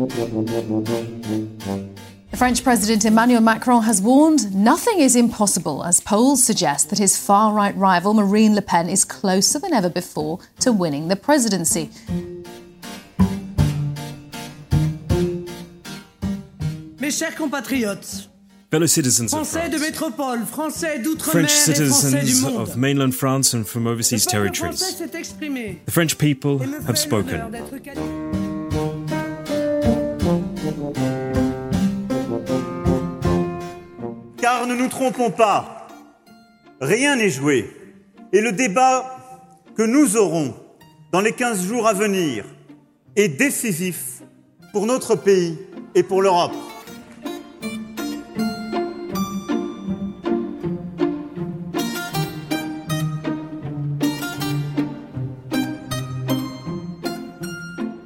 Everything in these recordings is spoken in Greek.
The French President Emmanuel Macron has warned nothing is impossible as polls suggest that his far right rival Marine Le Pen is closer than ever before to winning the presidency. Mes chers compatriotes, Fellow citizens of Français de France, métropole, Français d'outre-mer French et Français du citizens monde. of mainland France and from overseas territories, the French people have fait l'honneur spoken. Car ne nous trompons pas, rien n'est joué. Et le débat que nous aurons dans les 15 jours à venir est décisif pour notre pays et pour l'Europe.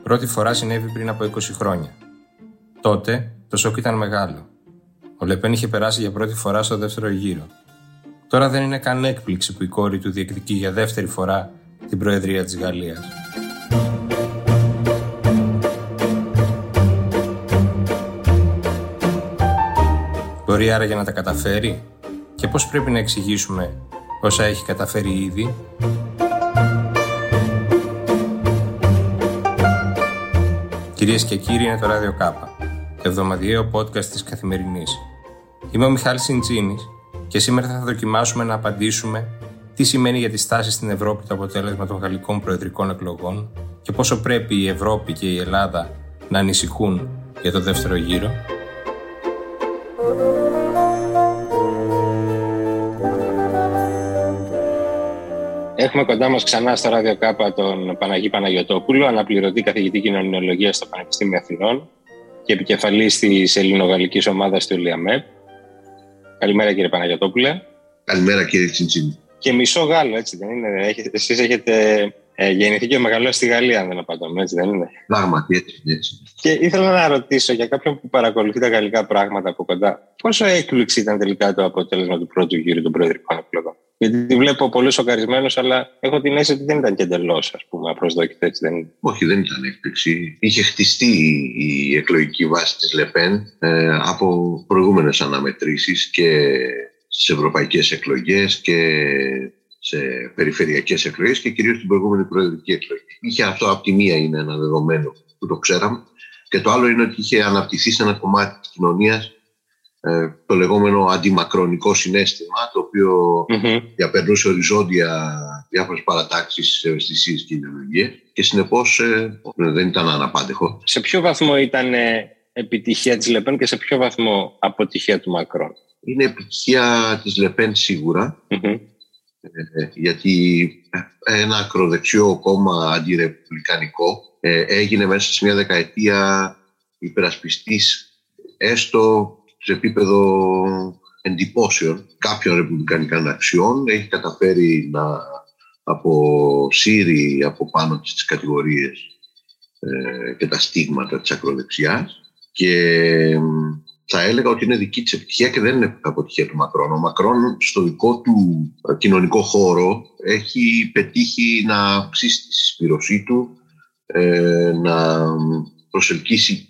Πρώτη φορά συνέβη πριν από 20 χρόνια. Τότε το σοκ ήταν μεγάλο. Ο Λεπέν είχε περάσει για πρώτη φορά στο δεύτερο γύρο. Τώρα δεν είναι καν έκπληξη που η κόρη του διεκδικεί για δεύτερη φορά την Προεδρία της Γαλλίας. Μπορεί άραγε να τα καταφέρει; Και πώς πρέπει να εξηγήσουμε όσα έχει καταφέρει ήδη; Κυρίες και κύριοι, είναι το ράδιο Κάπα, το εβδομαδιαίο podcast της καθημερινής. Είμαι ο Μιχάλης Σιντζίνης και σήμερα θα δοκιμάσουμε να απαντήσουμε τι σημαίνει για τη στάση στην Ευρώπη το αποτέλεσμα των γαλλικών προεδρικών εκλογών και πόσο πρέπει η Ευρώπη και η Ελλάδα να ανησυχούν για το δεύτερο γύρο. Έχουμε κοντά μας ξανά στο Ράδιο Κάπα τον Παναγί Παναγιοτόπουλο, αναπληρωτή καθηγητή κοινωνιολογίας στο Πανεπιστήμιο Αθηνών και επικεφαλής της ελληνογαλλικής ομάδας του ΛΙΑΜΕΠ. Καλημέρα κύριε Παναγιοτόπουλε. Καλημέρα κύριε Τσιντσίνη. Και μισό Γάλλο, έτσι δεν είναι. Έχετε, εσείς έχετε ε, γεννηθεί και μεγαλώσει στη Γαλλία, αν δεν απαντώ, έτσι δεν είναι. Πράγματι έτσι, έτσι. Και ήθελα να ρωτήσω για κάποιον που παρακολουθεί τα γαλλικά πράγματα από κοντά, πόσο έκπληξη ήταν τελικά το αποτέλεσμα του πρώτου γύρου των προεδρικών εκλογών; Γιατί βλέπω πολύ σοκαρισμένος, αλλά έχω την αίσθηση ότι δεν ήταν και εντελώς απροσδόκητο, έτσι δεν είναι. Όχι, δεν ήταν έκπληξη. Είχε χτιστεί η εκλογική βάση της Λεπέν ε, από προηγούμενες αναμετρήσεις και στις ευρωπαϊκές εκλογές και σε περιφερειακές εκλογές και κυρίως στην προηγούμενη προεδρική εκλογή. Είχε αυτό από τη μία είναι ένα δεδομένο που το ξέραμε και το άλλο είναι ότι είχε αναπτυχθεί σε ένα κομμάτι της κοινωνίας ε, το λεγόμενο αντιμακρονικό συνέστημα το οποίο Μμμ. διαπερνούσε οριζόντια διάφορες παρατάξεις, ευαισθησίες και ιδεολογίες και συνεπώς ε, δεν ήταν αναπάντεχο. Σε ποιο βαθμό ήταν ε, επιτυχία της Λεπέν και σε ποιο βαθμό αποτυχία του Μακρόν; Είναι επιτυχία της Λεπέν σίγουρα Μμμ. ε, γιατί ένα ακροδεξιό κόμμα αντιρεπουμπλικανικό ε, έγινε μέσα σε μια δεκαετία υπερασπιστής έστω σε επίπεδο εντυπώσεων κάποιων ρεπουμπλικανικών αξιών έχει καταφέρει να αποσύρει από πάνω της τις κατηγορίες ε, και τα στίγματα της ακροδεξιάς και ε, θα έλεγα ότι είναι δική της επιτυχία και δεν είναι αποτυχία του Μακρόν. Ο Μακρόν στο δικό του ε, κοινωνικό χώρο έχει πετύχει να αυξήσει τη συσπήρωσή του, ε, να προσελκύσει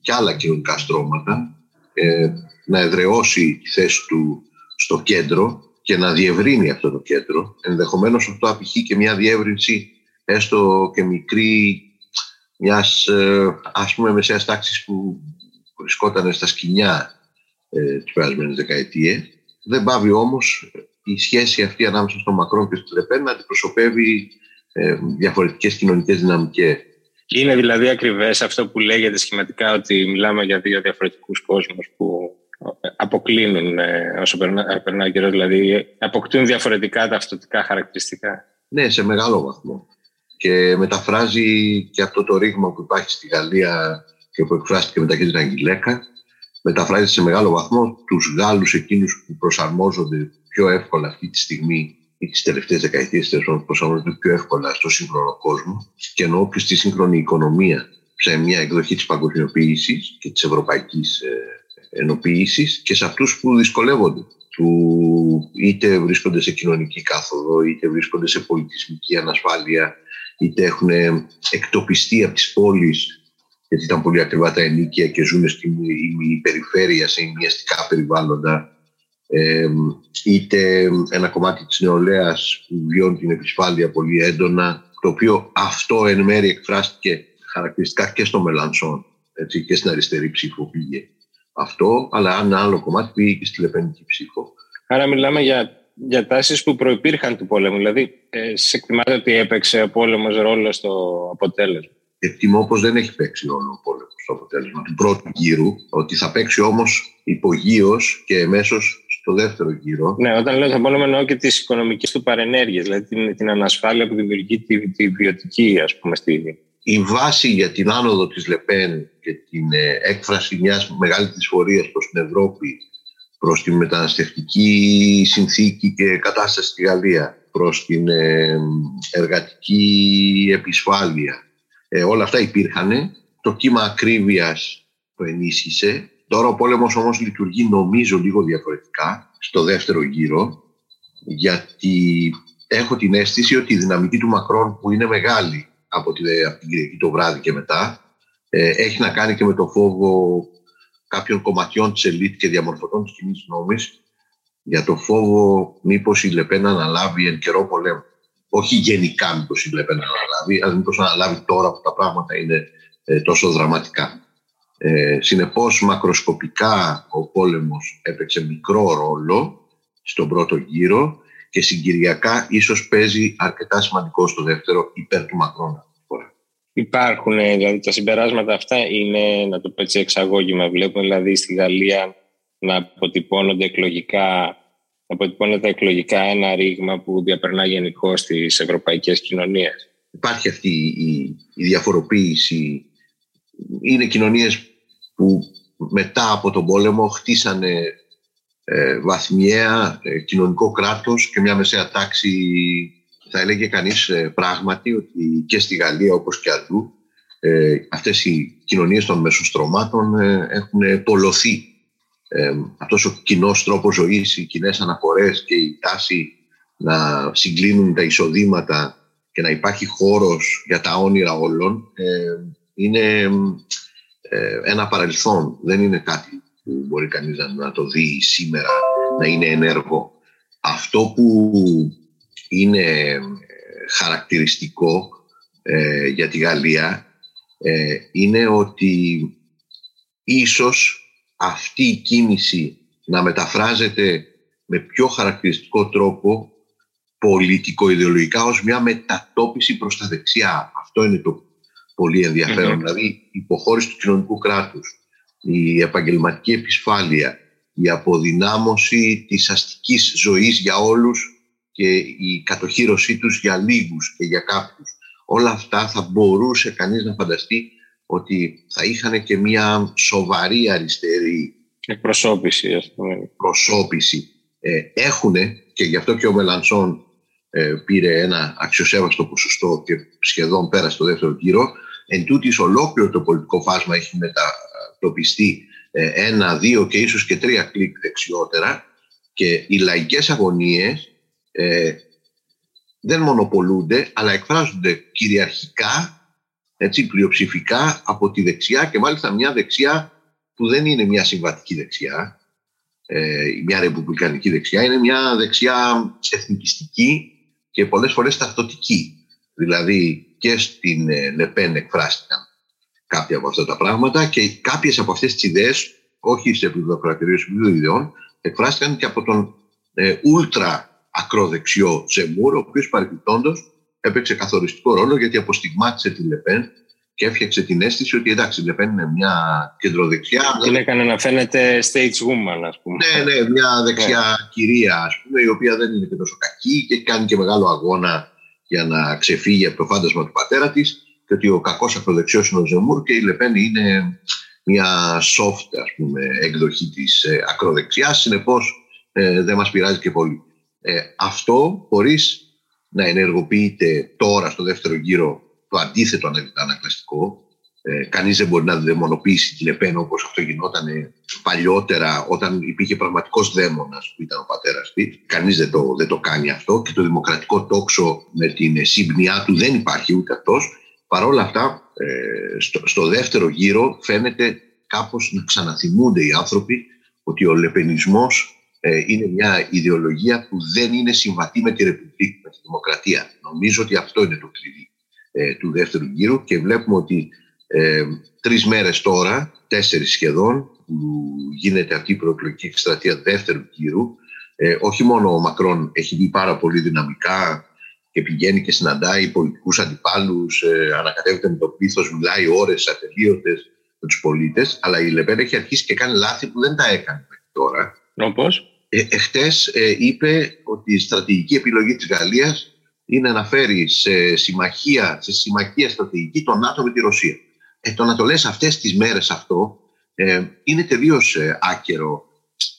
και άλλα κοινωνικά στρώματα, ε, να εδραιώσει τη θέση του στο κέντρο και να διευρύνει αυτό το κέντρο. Ενδεχομένως αυτό απηχεί και μια διεύρυνση έστω και μικρή μιας ε, ας πούμε μεσαίας τάξης που βρισκόταν στα σκηνιά ε, τις περασμένες δεκαετίες. Δεν πάβει όμως η σχέση αυτή ανάμεσα στον Μακρόν και στο Λεπέν να αντιπροσωπεύει ε, διαφορετικές κοινωνικές δυναμικές. Είναι δηλαδή ακριβές αυτό που λέγεται σχηματικά ότι μιλάμε για δύο διαφορετικούς κόσμους που αποκλίνουν ε, όσο περνά, περνάει ο καιρός, δηλαδή αποκτούν διαφορετικά ταυτοτικά χαρακτηριστικά. Ναι, σε μεγάλο βαθμό. Και μεταφράζει και αυτό το ρήγμα που υπάρχει στη Γαλλία και που εκφράστηκε με τα κίτρινα γυλαίκα, μεταφράζει σε μεγάλο βαθμό τους Γάλλους εκείνους που προσαρμόζονται πιο εύκολα αυτή τη στιγμή ή τις τελευταίες δεκαετίες που προσαρμόζονται πιο εύκολα στο σύγχρονο κόσμο και εννοώ και στη σύγχρονη οικονομία σε μια εκδοχή της παγκοσμιοποίησης και της ευρωπαϊκής ε, ενοποίησης και σε αυτούς που δυσκολεύονται που είτε βρίσκονται σε κοινωνική κάθοδο, είτε βρίσκονται σε πολιτισμική ανασφάλεια, είτε έχουν εκτοπιστεί από τις πόλεις γιατί ήταν πολύ ακριβά τα ενίκια και ζουν στην περιφέρεια, σε ημιαστικά περιβάλλοντα, ε, είτε ένα κομμάτι της νεολαίας που βιώνει την επισφάλεια πολύ έντονα, το οποίο αυτό εν μέρει εκφράστηκε χαρακτηριστικά και στο Μελανσόν έτσι, και στην αριστερή ψήφο πήγε αυτό, αλλά ένα άλλο κομμάτι πήγε και στη λεπενική ψήφο. Άρα μιλάμε για, για τάσεις που προϋπήρχαν του πόλεμου, δηλαδή ε, σε εκτιμάτε ότι έπαιξε ο πόλεμος ρόλο στο αποτέλεσμα; Εκτιμώ πως δεν έχει παίξει ρόλο ο πόλεμος στο αποτέλεσμα του πρώτου γύρου, ότι θα παίξει όμως υπογείως και εμέσως στο δεύτερο γύρο. Ναι, όταν λέω θα πόλεμο εννοώ και τις οικονομικές του παρενέργειες, δηλαδή την, την ανασφάλεια που δημιουργεί τη, τη βιωτική ας πούμε στη, η βάση για την άνοδο της Λεπέν και την ε, έκφραση μιας μεγάλης δυσφορίας προς την Ευρώπη, προς τη μεταναστευτική συνθήκη και κατάσταση στη Γαλλία, προς την ε, εργατική επισφάλεια. Ε, όλα αυτά υπήρχαν. Το κύμα ακρίβειας το ενίσχυσε. Τώρα ο πόλεμος όμως λειτουργεί νομίζω λίγο διαφορετικά στο δεύτερο γύρο γιατί έχω την αίσθηση ότι η δυναμική του Μακρόν που είναι μεγάλη από, την Κυριακή το βράδυ και μετά ε, έχει να κάνει και με το φόβο κάποιων κομματιών της ελίτ και διαμορφωτών της κοινής νόμης για το φόβο μήπως η Λεπένα αναλάβει εν καιρό πολέμου. Όχι γενικά μήπως η Λεπένα αναλάβει, αλλά μήπως αναλάβει τώρα που τα πράγματα είναι ε, τόσο δραματικά. Ε, συνεπώς μακροσκοπικά ο πόλεμος έπαιξε μικρό ρόλο στον πρώτο γύρο και συγκυριακά ίσως παίζει αρκετά σημαντικό στο δεύτερο υπέρ του Μακρόνα. Υπάρχουν, ε, δηλαδή τα συμπεράσματα αυτά είναι, να το πω έτσι, εξαγώγημα. Βλέπουμε δηλαδή στη Γαλλία να αποτυπώνονται εκλογικά να αποτυπώνεται εκλογικά ένα ρήγμα που διαπερνά γενικώ στι ευρωπαϊκές κοινωνίες. Υπάρχει αυτή η, η διαφοροποίηση. Είναι κοινωνίες που μετά από τον πόλεμο χτίσανε ε, βαθμιαία ε, κοινωνικό κράτος και μια μεσαία τάξη θα έλεγε κανείς ε, πράγματι ότι και στη Γαλλία όπως και αλλού ε, αυτές οι κοινωνίες των μεσοστρωμάτων ε, έχουν πολλωθεί. Ε, αυτός ο κοινός τρόπος ζωής, οι κοινές αναφορές και η τάση να συγκλίνουν τα εισοδήματα και να υπάρχει χώρος για τα όνειρα όλων είναι ένα παρελθόν, δεν είναι κάτι που μπορεί κανείς να, το δει σήμερα να είναι ενέργο. Αυτό που είναι ε, χαρακτηριστικό ε, για τη Γαλλία ε, είναι ότι ίσως αυτή η κίνηση να μεταφράζεται με πιο χαρακτηριστικό τρόπο πολιτικο-ιδεολογικά ως μια μετατόπιση προς τα δεξιά. Αυτό είναι το πολύ Δηλαδή η υποχώρηση του κοινωνικού κράτους η επαγγελματική επισφάλεια, η αποδυνάμωση της αστικής ζωής για όλους και η κατοχήρωσή τους για λίγους και για κάποιους. Όλα αυτά θα μπορούσε κανείς να φανταστεί ότι θα είχαν και μια σοβαρή αριστερή εκπροσώπηση. Ας πούμε. Προσώπηση. Ε, έχουνε και γι' αυτό και ο Μελανσόν ε, πήρε ένα αξιοσέβαστο ποσοστό και σχεδόν πέρασε το δεύτερο γύρο. Εν τούτης ολόκληρο το πολιτικό φάσμα έχει μετα, πιστεί ε, ένα, δύο και ίσως και τρία κλικ δεξιότερα και οι λαϊκές αγωνίες ε, δεν μονοπολούνται αλλά εκφράζονται κυριαρχικά έτσι, πλειοψηφικά από τη δεξιά και μάλιστα μια δεξιά που δεν είναι μια συμβατική δεξιά ε, μια ρεπουμπλικανική δεξιά είναι μια δεξιά εθνικιστική και πολλές φορές ταυτοτική δηλαδή και στην ε, Λεπέν εκφράστηκαν κάποια από αυτά τα πράγματα και κάποιες από αυτές τις ιδέες, όχι σε επίπεδο κρατηρίου, σε επίπεδο ιδεών, εκφράστηκαν και από τον ε, ούλτρα ακροδεξιό Τζεμούρ, ο οποίος παρεμπιπτόντω έπαιξε καθοριστικό ρόλο γιατί αποστιγμάτισε τη Λεπέν και έφτιαξε την αίσθηση ότι εντάξει, η Λεπέν είναι μια κεντροδεξιά. Την έκανε να φαίνεται stage woman, ας πούμε. Ναι, ναι, μια δεξιά yeah. Ναι. κυρία, ας πούμε, η οποία δεν είναι και τόσο κακή και κάνει και μεγάλο αγώνα για να ξεφύγει από το φάντασμα του πατέρα της και ότι ο κακός ακροδεξιός είναι ο Ζεμούρ και η Λεπέν είναι μια soft ας πούμε, εκδοχή της ε, ακροδεξιάς, συνεπώς ε, δεν μας πειράζει και πολύ. Ε, αυτό χωρίς να ενεργοποιείται τώρα στο δεύτερο γύρο το αντίθετο ανακλαστικό. Ε, κανείς δεν μπορεί να δαιμονοποιήσει την Λεπέν όπως αυτό γινόταν παλιότερα όταν υπήρχε πραγματικός δαίμονας που ήταν ο πατέρας της. Κανείς δεν το, δεν το κάνει αυτό και το δημοκρατικό τόξο με την σύμπνοιά του δεν υπάρχει ούτε αυτός. Παρ' όλα αυτά Ε, στο, στο δεύτερο γύρο φαίνεται κάπως να ξαναθυμούνται οι άνθρωποι ότι ο λεπενισμός ε, είναι μια ιδεολογία που δεν είναι συμβατή με τη Ρεπουμπλική, με τη Δημοκρατία. Νομίζω ότι αυτό είναι το κλειδί ε, του δεύτερου γύρου και βλέπουμε ότι ε, τρεις μέρες τώρα, τέσσερις σχεδόν, που γίνεται αυτή η προεκλογική εκστρατεία δεύτερου γύρου, ε, όχι μόνο ο Μακρόν έχει δει πάρα πολύ δυναμικά και πηγαίνει και συναντάει πολιτικούς αντιπάλους, ε, ανακατεύεται με το πλήθος, μιλάει ώρες ατελείωτες με τους πολίτες, αλλά η Λεπέν έχει αρχίσει και κάνει λάθη που δεν τα έκανε μέχρι τώρα. Όπως; Ε, εχθές ε, είπε ότι η στρατηγική επιλογή της Γαλλίας είναι να φέρει σε συμμαχία, σε συμμαχία στρατηγική τον ΝΑΤΟ με τη Ρωσία. Ε, το να το λες αυτές τις μέρες αυτό ε, είναι τελείως ε, άκερο.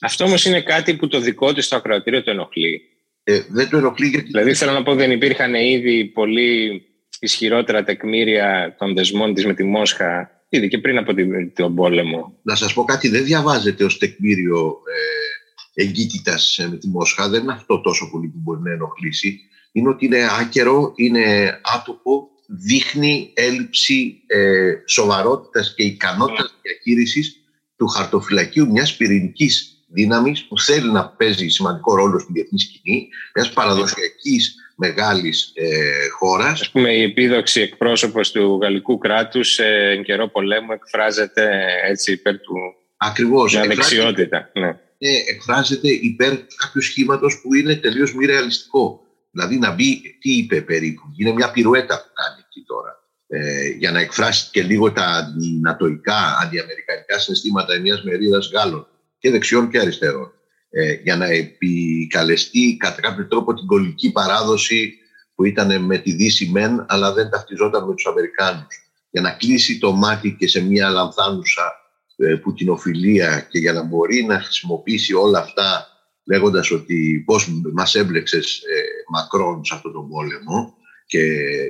Αυτό όμως είναι κάτι που το δικό της το ακροατήριο το ενοχλεί. Ε, δεν το ενοχλεί γιατί... Δηλαδή θέλω να πω δεν υπήρχαν ήδη πολύ ισχυρότερα τεκμήρια των δεσμών της με τη Μόσχα ήδη και πριν από τον πόλεμο. Να σας πω κάτι, δεν διαβάζεται ως τεκμήριο ε, εγκύτητας με τη Μόσχα. Δεν είναι αυτό τόσο πολύ που μπορεί να ενοχλήσει. Είναι ότι είναι άκερο, είναι άτοπο δείχνει έλλειψη ε, σοβαρότητας και ικανότητας διαχείρισης του χαρτοφυλακίου μιας πυρηνικής δύναμης που θέλει να παίζει σημαντικό ρόλο στην διεθνή σκηνή, μιας παραδοσιακής μεγάλης ε, χώρας. Ας πούμε η επίδοξη εκπρόσωπος του γαλλικού κράτους σε καιρό πολέμου εκφράζεται έτσι υπέρ του Ακριβώς. μια δεξιότητα. Ναι. Ε, εκφράζεται υπέρ κάποιου σχήματος που είναι τελείως μη ρεαλιστικό. Δηλαδή να μπει, τι είπε περίπου, είναι μια πυρουέτα που κάνει εκεί τώρα. Ε, για να εκφράσει και λίγο τα αντινατοϊκά, αντιαμερικανικά συναισθήματα μιας μερίδας Γάλλων και δεξιών και αριστερών. Ε, για να επικαλεστεί κατά κάποιο τρόπο την κολλική παράδοση που ήταν με τη Δύση μεν, αλλά δεν ταυτιζόταν με τους Αμερικάνους. Για να κλείσει το μάτι και σε μια λανθάνουσα ε, πουτινοφιλία και για να μπορεί να χρησιμοποιήσει όλα αυτά λέγοντας ότι πώς μας έμπλεξες ε, Μακρόν σε αυτόν τον πόλεμο και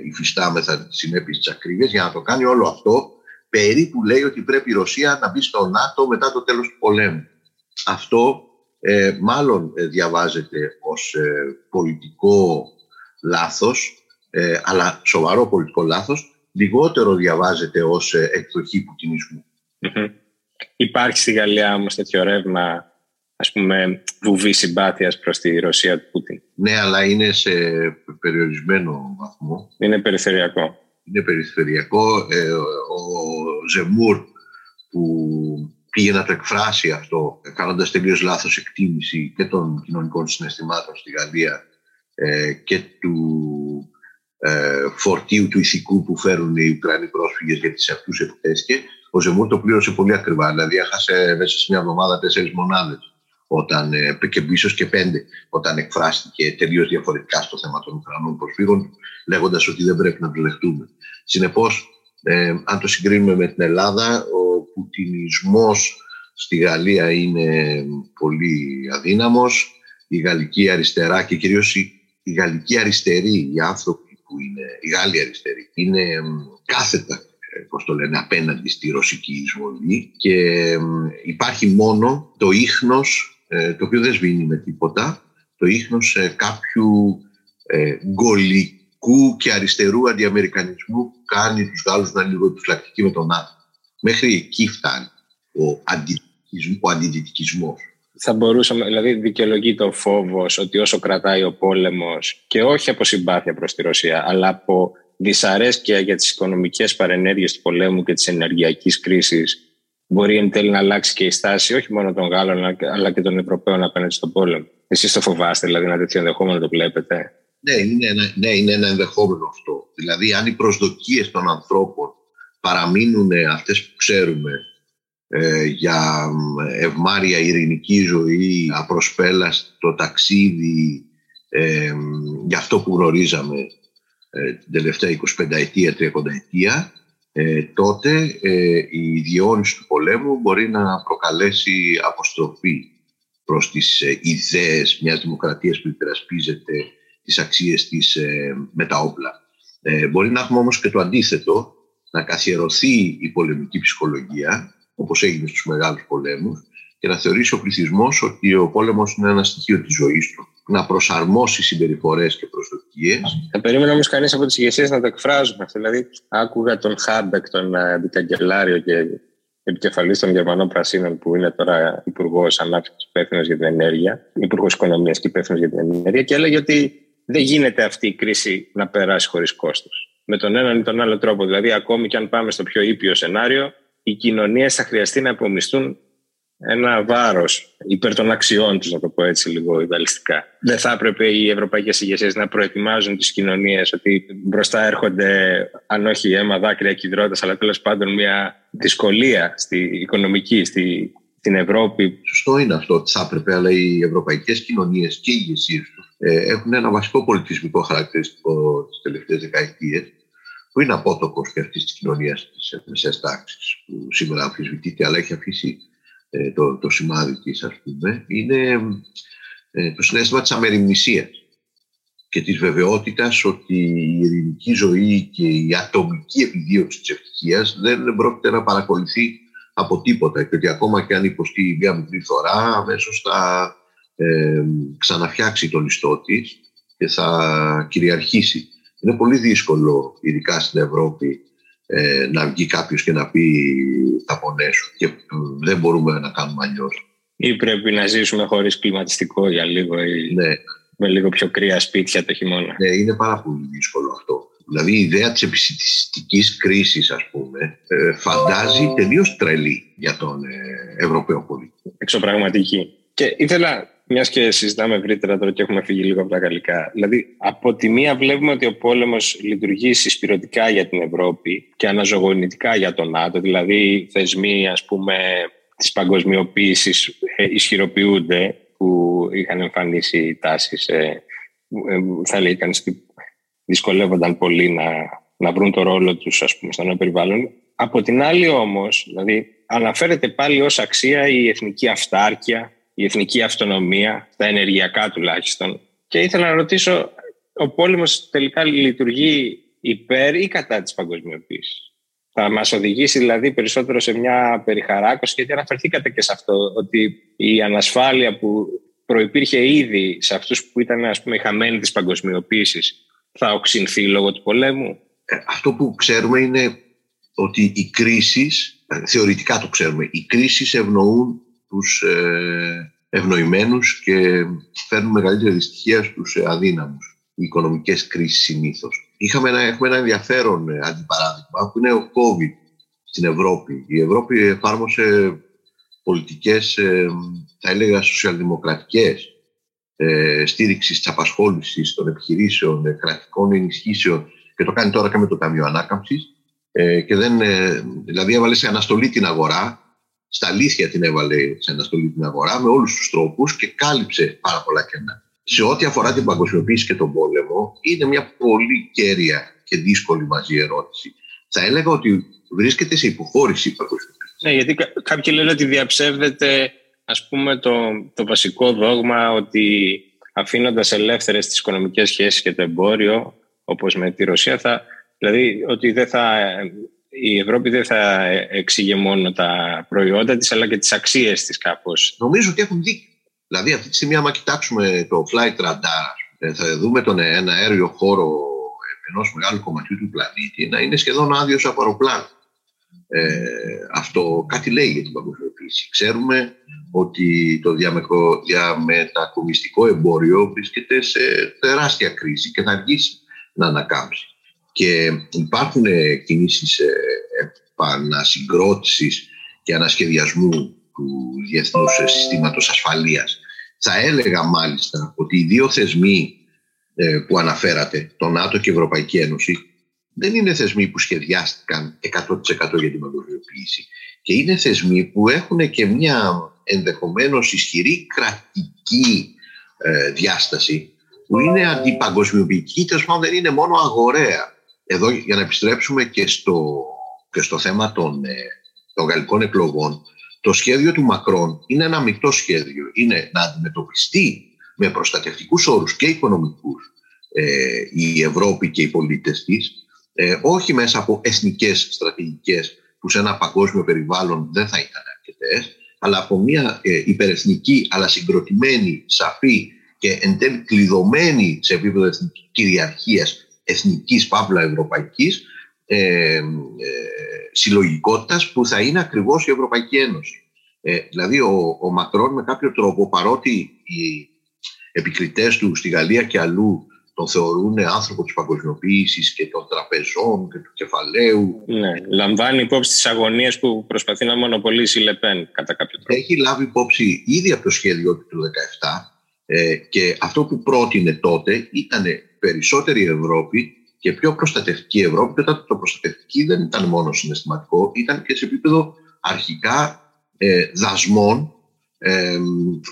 υφιστάμεθα τις συνέπειες της ακρίβειας για να το κάνει όλο αυτό περίπου λέει ότι πρέπει η Ρωσία να μπει στο ΝΑΤΟ μετά το τέλος του πολέμου. Αυτό ε, μάλλον ε, διαβάζεται ως ε, πολιτικό λάθος ε, αλλά σοβαρό πολιτικό λάθος λιγότερο διαβάζεται ως εκδοχή πουτινισμού. Υπάρχει στη Γαλλία όμως τέτοιο ρεύμα ας πούμε βουβή συμπάθειας προς τη Ρωσία του Πούτιν. Ναι, αλλά είναι σε περιορισμένο βαθμό. Είναι περιφερειακό. Είναι περιφερειακό. Ε, ο Ζεμούρ που πήγε να το εκφράσει αυτό κάνοντας τελείως λάθος εκτίμηση και των κοινωνικών συναισθημάτων στη Γαλλία ε, και του ε, φορτίου του ηθικού που φέρουν οι Ουκρανοί πρόσφυγες για τις αυτούς επιθέσεις και ο Ζεμούρ το πλήρωσε πολύ ακριβά. Δηλαδή έχασε μέσα σε μια εβδομάδα τέσσερις μονάδες όταν, ε, και ίσως και πέντε, όταν εκφράστηκε τελείως διαφορετικά στο θέμα των Ουκρανών προσφύγων, λέγοντας ότι δεν πρέπει να το δεχτούμε. Συνεπώς, ε, αν το συγκρίνουμε με την Ελλάδα, ο πουτινισμός στη Γαλλία είναι πολύ αδύναμος. Η γαλλική αριστερά και κυρίως η, η γαλλική αριστερή, οι άνθρωποι που είναι, οι Γάλλοι αριστεροί, είναι κάθετα ε, πώς το λένε, απέναντι στη ρωσική εισβολή και υπάρχει μόνο το ίχνος ε, το οποίο δεν σβήνει με τίποτα, το ίχνος ε, κάποιου ε, γκολικού και αριστερού αντιαμερικανισμού που κάνει τους Γάλλους να είναι λίγο επιφυλακτικοί με τον ΝΑΤΟ. Μέχρι εκεί φτάνει ο, ο αντιδυτικισμός. Θα μπορούσαμε, δηλαδή δικαιολογεί το φόβος ότι όσο κρατάει ο πόλεμος και όχι από συμπάθεια προς τη Ρωσία αλλά από δυσαρέσκεια για τις οικονομικές παρενέργειες του πολέμου και της ενεργειακής κρίσης μπορεί εν τέλει να αλλάξει και η στάση όχι μόνο των Γάλλων αλλά και των Ευρωπαίων απέναντι στον πόλεμο. Εσείς το φοβάστε, δηλαδή ένα τέτοιο ενδεχόμενο το βλέπετε; Ναι είναι, ένα, ναι, είναι ένα ενδεχόμενο αυτό. Δηλαδή, αν οι προσδοκίες των ανθρώπων παραμείνουν αυτές που ξέρουμε ε, για ευμάρια ειρηνική ζωή, απροσπέλαστο ταξίδι, ε, για αυτό που γνωρίζαμε ε, την τελευταία 25 ετία, 30 ετία, ε, τότε ε, η διόνυσης του πολέμου μπορεί να προκαλέσει αποστροφή προς τις ε, ιδέες μιας δημοκρατίας που υπερασπίζεται τις αξίες της ε, με τα όπλα. Ε, μπορεί να έχουμε όμως και το αντίθετο, να καθιερωθεί η πολεμική ψυχολογία, όπως έγινε στους μεγάλους πολέμους, και και να θεωρήσει ο πληθυσμός ότι ο πόλεμος είναι ένα στοιχείο της ζωής του. Να προσαρμόσει συμπεριφορές και προσδοκίε. Θα περίμενα όμως κανείς από τις ηγεσίες να το εκφράζουν αυτό. Δηλαδή, άκουγα τον Χάμπεκ, τον αντικαγκελάριο και επικεφαλής των Γερμανών Πρασίνων, που είναι τώρα υπουργός ανάπτυξης υπεύθυνος για την ενέργεια, υπουργός οικονομίας και υπεύθυνος για την ενέργεια, και έλεγε ότι δεν γίνεται αυτή η κρίση να περάσει χωρίς κόστος. Με τον έναν ή τον άλλο τρόπο. Δηλαδή, ακόμη και αν πάμε στο πιο ήπιο σενάριο, οι κοινωνίες θα χρειαστεί να απομισθούν ένα βάρος υπέρ των αξιών τους, να το πω έτσι λίγο ιδαλιστικά. Δεν θα έπρεπε οι ευρωπαϊκές ηγεσίες να προετοιμάζουν τις κοινωνίες ότι μπροστά έρχονται, αν όχι αίμα, δάκρυα και αλλά τέλος πάντων μια δυσκολία στη οικονομική, στη, στην Ευρώπη. Σωστό είναι αυτό ότι θα έπρεπε, αλλά οι ευρωπαϊκές κοινωνίες και οι ηγεσίες τους ε, έχουν ένα βασικό πολιτισμικό χαρακτηριστικό τις τελευταίες δεκαετίες που είναι απότοκος και αυτής της κοινωνίας της μεσαία τάξης, που σήμερα αμφισβητείται, αλλά έχει αφήσει ε, το, το σημάδι της, ας πούμε, είναι ε, το συνέστημα της αμεριμνησίας και της βεβαιότητας ότι η ειρηνική ζωή και η ατομική επιδίωξη της ευτυχίας δεν πρόκειται να παρακολουθεί από τίποτα και ότι ακόμα και αν υποστεί μια μικρή φορά αμέσως θα ε, ξαναφτιάξει τον ιστό της και θα κυριαρχήσει. Είναι πολύ δύσκολο, ειδικά στην Ευρώπη, ε, να βγει κάποιος και να πει θα πονέσουν και δεν μπορούμε να κάνουμε αλλιώς. Ή πρέπει να ζήσουμε χωρίς κλιματιστικό για λίγο ή ναι. με λίγο πιο κρύα σπίτια το χειμώνα. Ναι, είναι πάρα πολύ δύσκολο αυτό. Δηλαδή η ιδέα της επιστημιστικής κρίσης, ας πούμε, ε, φαντάζει τελείως τρελή για τον ε, Ευρωπαίο πολίτη. Εξωπραγματική. Και ήθελα μιας και συζητάμε ευρύτερα τώρα και έχουμε φύγει λίγο από τα γαλλικά. Δηλαδή, από τη μία βλέπουμε ότι ο πόλεμος λειτουργεί συσπηρωτικά για την Ευρώπη και αναζωογονητικά για τον ΝΑΤΟ. Δηλαδή, θεσμοί, ας πούμε, της παγκοσμιοποίησης ε, ισχυροποιούνται που είχαν εμφανίσει τάσεις. Ε, ε, θα λέει κανείς ότι δυσκολεύονταν πολύ να, να βρουν το ρόλο τους, ας πούμε, στο νέο περιβάλλον. Από την άλλη, όμως, δηλαδή, αναφέρεται πάλι ως αξία η εθνική αυτάρκεια η εθνική αυτονομία, τα ενεργειακά τουλάχιστον. Και ήθελα να ρωτήσω, ο πόλεμος τελικά λειτουργεί υπέρ ή κατά της παγκοσμιοποίησης; Θα μας οδηγήσει δηλαδή περισσότερο σε μια περιχαράκωση, γιατί αναφερθήκατε και σε αυτό, ότι η ανασφάλεια που προϋπήρχε ήδη σε αυτούς που ήταν ας πούμε, οι χαμένοι της παγκοσμιοποίησης θα οξυνθεί λόγω του πολέμου; Ε, αυτό που ξέρουμε είναι ότι οι κρίσεις, ε, θεωρητικά το ξέρουμε, οι κρίσεις ευνοούν τους ε, ευνοημένους και φέρνουν μεγαλύτερη δυστυχία στους αδύναμους. Οι οικονομικές κρίσεις συνήθως. Είχαμε ένα, έχουμε ένα ενδιαφέρον ε, αντιπαράδειγμα που είναι ο COVID στην Ευρώπη. Η Ευρώπη εφάρμοσε πολιτικές, ε, θα έλεγα, σοσιαλδημοκρατικές στήριξης της απασχόλησης των επιχειρήσεων, κρατικών ενισχύσεων και το κάνει τώρα και με το Ταμείο Ανάκαμψης. και δεν, δηλαδή έβαλες σε αναστολή την αγορά στα αλήθεια την έβαλε σε αναστολή την αγορά με όλους τους τρόπους και κάλυψε πάρα πολλά κενά. Σε ό,τι αφορά την παγκοσμιοποίηση και τον πόλεμο, είναι μια πολύ κέρια και δύσκολη μαζί ερώτηση. Θα έλεγα ότι βρίσκεται σε υποχώρηση η παγκοσμιοποίηση. Ναι, γιατί κάποιοι λένε ότι διαψεύδεται ας πούμε το, το βασικό δόγμα ότι αφήνοντας ελεύθερες τις οικονομικές σχέσεις και το εμπόριο όπως με τη Ρωσία θα, δηλαδή ότι δεν θα η Ευρώπη δεν θα εξήγε μόνο τα προϊόντα της, αλλά και τις αξίες της κάπως. Νομίζω ότι έχουν δίκιο. Δηλαδή αυτή τη στιγμή, άμα κοιτάξουμε το flight radar, ε, θα δούμε τον, ένα αέριο χώρο ενός μεγάλου κομματιού του πλανήτη να είναι σχεδόν άδειος από αεροπλάνο. Ε, αυτό κάτι λέει για την παγκοσμιοποίηση. Ξέρουμε ότι το διαμετακομιστικό εμπόριο βρίσκεται σε τεράστια κρίση και θα αργήσει να ανακάμψει και υπάρχουν κινήσεις ε, επανασυγκρότησης και ανασχεδιασμού του διεθνούς συστήματος ασφαλείας. Θα έλεγα μάλιστα ότι οι δύο θεσμοί ε, που αναφέρατε, το ΝΑΤΟ και η Ευρωπαϊκή Ένωση, δεν είναι θεσμοί που σχεδιάστηκαν 100% για την παγκοσμιοποίηση. Και είναι θεσμοί που έχουν και μια ενδεχομένως ισχυρή κρατική ε, διάσταση που είναι αντιπαγκοσμιοποιητική, τέλος πάντων δεν είναι μόνο αγοραία εδώ για να επιστρέψουμε και στο, και στο θέμα των, ε, των γαλλικών εκλογών, το σχέδιο του Μακρόν είναι ένα μεικτό σχέδιο. Είναι να αντιμετωπιστεί με προστατευτικούς όρους και οικονομικούς ε, η Ευρώπη και οι πολίτες της, ε, όχι μέσα από εθνικές στρατηγικές που σε ένα παγκόσμιο περιβάλλον δεν θα ήταν αρκετές, αλλά από μια ε, υπερεθνική, αλλά συγκροτημένη, σαφή και εν τέλει κλειδωμένη σε επίπεδο εθνικής κυριαρχίας, εθνικής παύλα ευρωπαϊκής, ε, ε, συλλογικότητας που θα είναι ακριβώς η Ευρωπαϊκή Ένωση. Ε, δηλαδή ο, ο Μακρόν με κάποιο τρόπο παρότι οι επικριτές του στη Γαλλία και αλλού τον θεωρούν άνθρωπο της παγκοσμιοποίησης και των τραπεζών και του κεφαλαίου. Ναι, λαμβάνει υπόψη τις αγωνίες που προσπαθεί να μονοπολίσει η Λεπέν κατά κάποιο τρόπο. Έχει λάβει υπόψη ήδη από το σχέδιο του 2017 ε, και αυτό που πρότεινε τότε ήταν περισσότερη Ευρώπη και πιο προστατευτική Ευρώπη. Και όταν το προστατευτική δεν ήταν μόνο συναισθηματικό, ήταν και σε επίπεδο αρχικά ε, δασμών ε,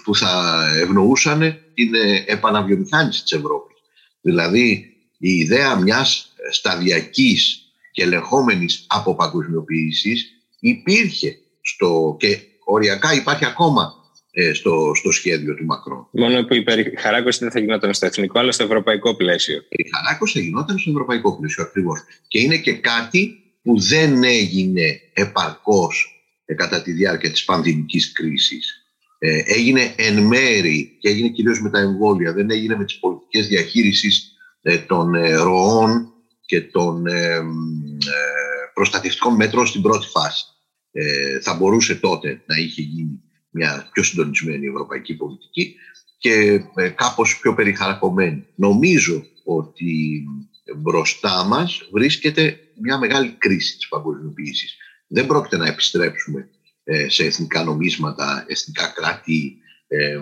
που θα ευνοούσαν την ε, επαναβιομηχάνηση της Ευρώπης. Δηλαδή η ιδέα μιας σταδιακής και ελεγχόμενης αποπαγκοσμιοποίησης υπήρχε στο, και οριακά υπάρχει ακόμα ε, στο, στο σχέδιο του Μακρόν. Μόνο που η περιχαράκωση δεν θα γινόταν στο εθνικό, αλλά στο ευρωπαϊκό πλαίσιο. Η περιχαράκωση θα γινόταν στο ευρωπαϊκό πλαίσιο ακριβώς. Και είναι και κάτι που δεν έγινε επαρκώς ε, κατά τη διάρκεια της πανδημικής κρίσης. Ε, έγινε εν μέρη και έγινε κυρίως με τα εμβόλια, δεν έγινε με τις πολιτικές διαχείρισης ε, των ε, ροών και των προστατευτικών μέτρων στην πρώτη φάση. θα μπορούσε τότε να είχε γίνει μια πιο συντονισμένη ευρωπαϊκή πολιτική και κάπως πιο περιχαρακωμένη. Νομίζω ότι μπροστά μας βρίσκεται μια μεγάλη κρίση της παγκοσμιοποίησης. Δεν πρόκειται να επιστρέψουμε ε, σε εθνικά νομίσματα, εθνικά κράτη, ε,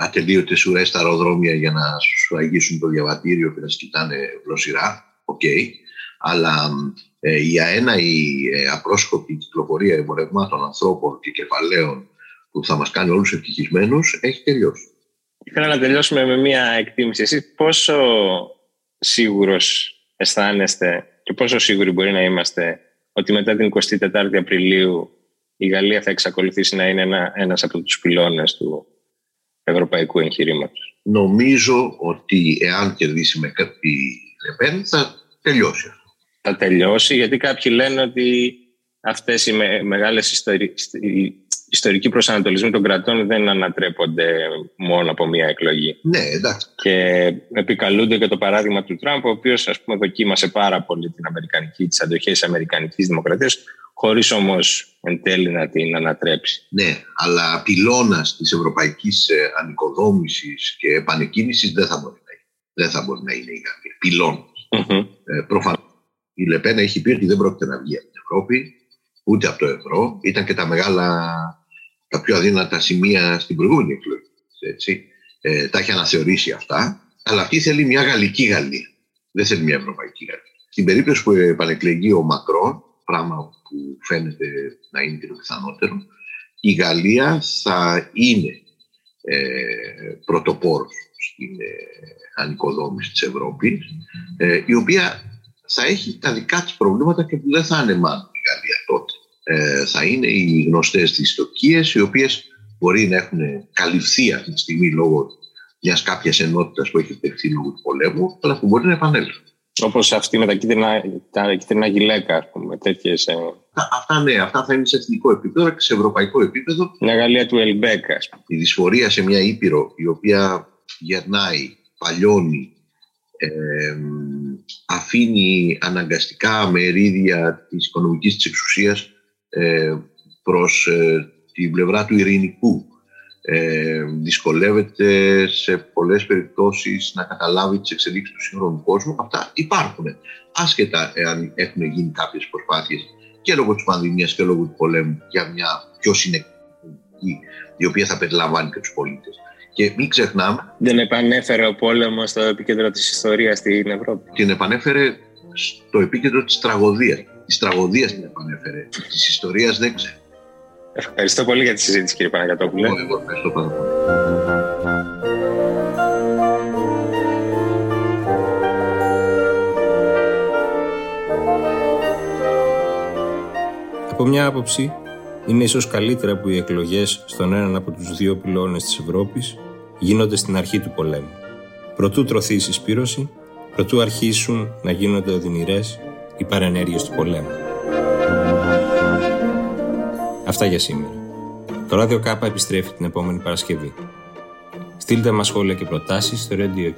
ατελείωτες ουρές στα αεροδρόμια για να σου αγγίσουν το διαβατήριο και να σκητάνε γλωσσιρά. Οκ. Αλλά ε, η αένα η ε, απρόσκοπτη κυκλοφορία εμπορευμάτων ανθρώπων και κεφαλαίων που θα μας κάνει όλους ευτυχισμένους έχει τελειώσει. Ήθελα να τελειώσουμε με μια εκτίμηση. Εσείς πόσο σίγουρος αισθάνεστε και πόσο σίγουροι μπορεί να είμαστε ότι μετά την 24η Απριλίου η Γαλλία θα εξακολουθήσει να είναι ένα, ένας από τους πυλώνες του ευρωπαϊκού εγχειρήματος; Νομίζω ότι εάν κερδίσει με κάτι Λεπέν θα τελειώσει αυτό. Θα τελειώσει γιατί κάποιοι λένε ότι αυτές οι με, μεγάλες ιστορι... ιστορικοί προσανατολισμοί των κρατών δεν ανατρέπονται μόνο από μία εκλογή. Ναι, εντάξει. Και επικαλούνται και το παράδειγμα του Τραμπ, ο οποίος ας πούμε δοκίμασε πάρα πολύ την αμερικανική, τις αντοχές της Αμερικανικής Δημοκρατίας, χωρίς όμως εν τέλει να την ανατρέψει. Ναι, αλλά πυλώνας της ευρωπαϊκής ε, ανοικοδόμησης και επανεκκίνησης δεν θα μπορεί να είναι. Δεν θα μπορεί να είναι η Γαλλία. Πυλώνας. Mm-hmm. Ε, προφανώς η Λεπένα έχει πει ότι δεν πρόκειται να βγει από την Ευρώπη, ούτε από το ευρώ. Ήταν και τα μεγάλα, τα πιο αδύνατα σημεία στην προηγούμενη εκλογή. Έτσι. Ε, τα έχει αναθεωρήσει αυτά. Αλλά αυτή θέλει μια γαλλική Γαλλία. Δεν θέλει μια ευρωπαϊκή Γαλλία. Στην περίπτωση που επανεκλεγεί ο Μακρόν, πράγμα που φαίνεται να είναι και το πιθανότερο, η Γαλλία θα είναι ε, πρωτοπόρος στην ε, ανοικοδόμηση της Ευρώπης, ε, η οποία θα έχει τα δικά της προβλήματα και που δεν θα είναι μάλλον η Γαλλία τότε. Ε, θα είναι οι γνωστές δυστοκίες, οι οποίες μπορεί να έχουν καλυφθεί αυτή τη στιγμή λόγω μιας κάποιας ενότητας που έχει επιτευχθεί λόγω του πολέμου, αλλά που μπορεί να επανέλθουν. Όπως αυτή με τα κίτρινα, τα κίτρινα γυλαίκα, ας πούμε. Τέτοιες, ε... Αυτά ναι, αυτά θα είναι σε εθνικό επίπεδο και σε ευρωπαϊκό επίπεδο. Μια Γαλλία του Ελμπέκα. Η δυσφορία σε μια ήπειρο η οποία γερνάει, παλιώνει, ε, αφήνει αναγκαστικά μερίδια της οικονομικής της εξουσίας ε, προς ε, την πλευρά του ειρηνικού ε, δυσκολεύεται σε πολλές περιπτώσεις να καταλάβει τις εξελίξεις του σύγχρονου κόσμου. Αυτά υπάρχουν. Άσχετα εάν έχουν γίνει κάποιες προσπάθειες και λόγω της πανδημίας και λόγω του πολέμου για μια πιο συνεκτική η οποία θα περιλαμβάνει και τους πολίτες. Και μην ξεχνάμε... Δεν επανέφερε ο πόλεμος στο επίκεντρο της ιστορίας στην Ευρώπη. Την επανέφερε στο επίκεντρο της τραγωδίας. Της τραγωδίας την επανέφερε. Της ιστορίας δεν ξέρω. Ευχαριστώ πολύ για τη συζήτηση κύριε Παναγιώτοπουλε. Εγώ ευχαριστώ πάρα πολύ. Από μια άποψη, είναι ίσως καλύτερα που οι εκλογές στον έναν από τους δύο πυλώνες της Ευρώπης γίνονται στην αρχή του πολέμου. Προτού τρωθεί η συσπήρωση, προτού αρχίσουν να γίνονται οδυνηρές οι παρενέργειες του πολέμου. Αυτά για σήμερα. Το Radio K επιστρέφει την επόμενη Παρασκευή. Στείλτε μας σχόλια και προτάσεις στο radio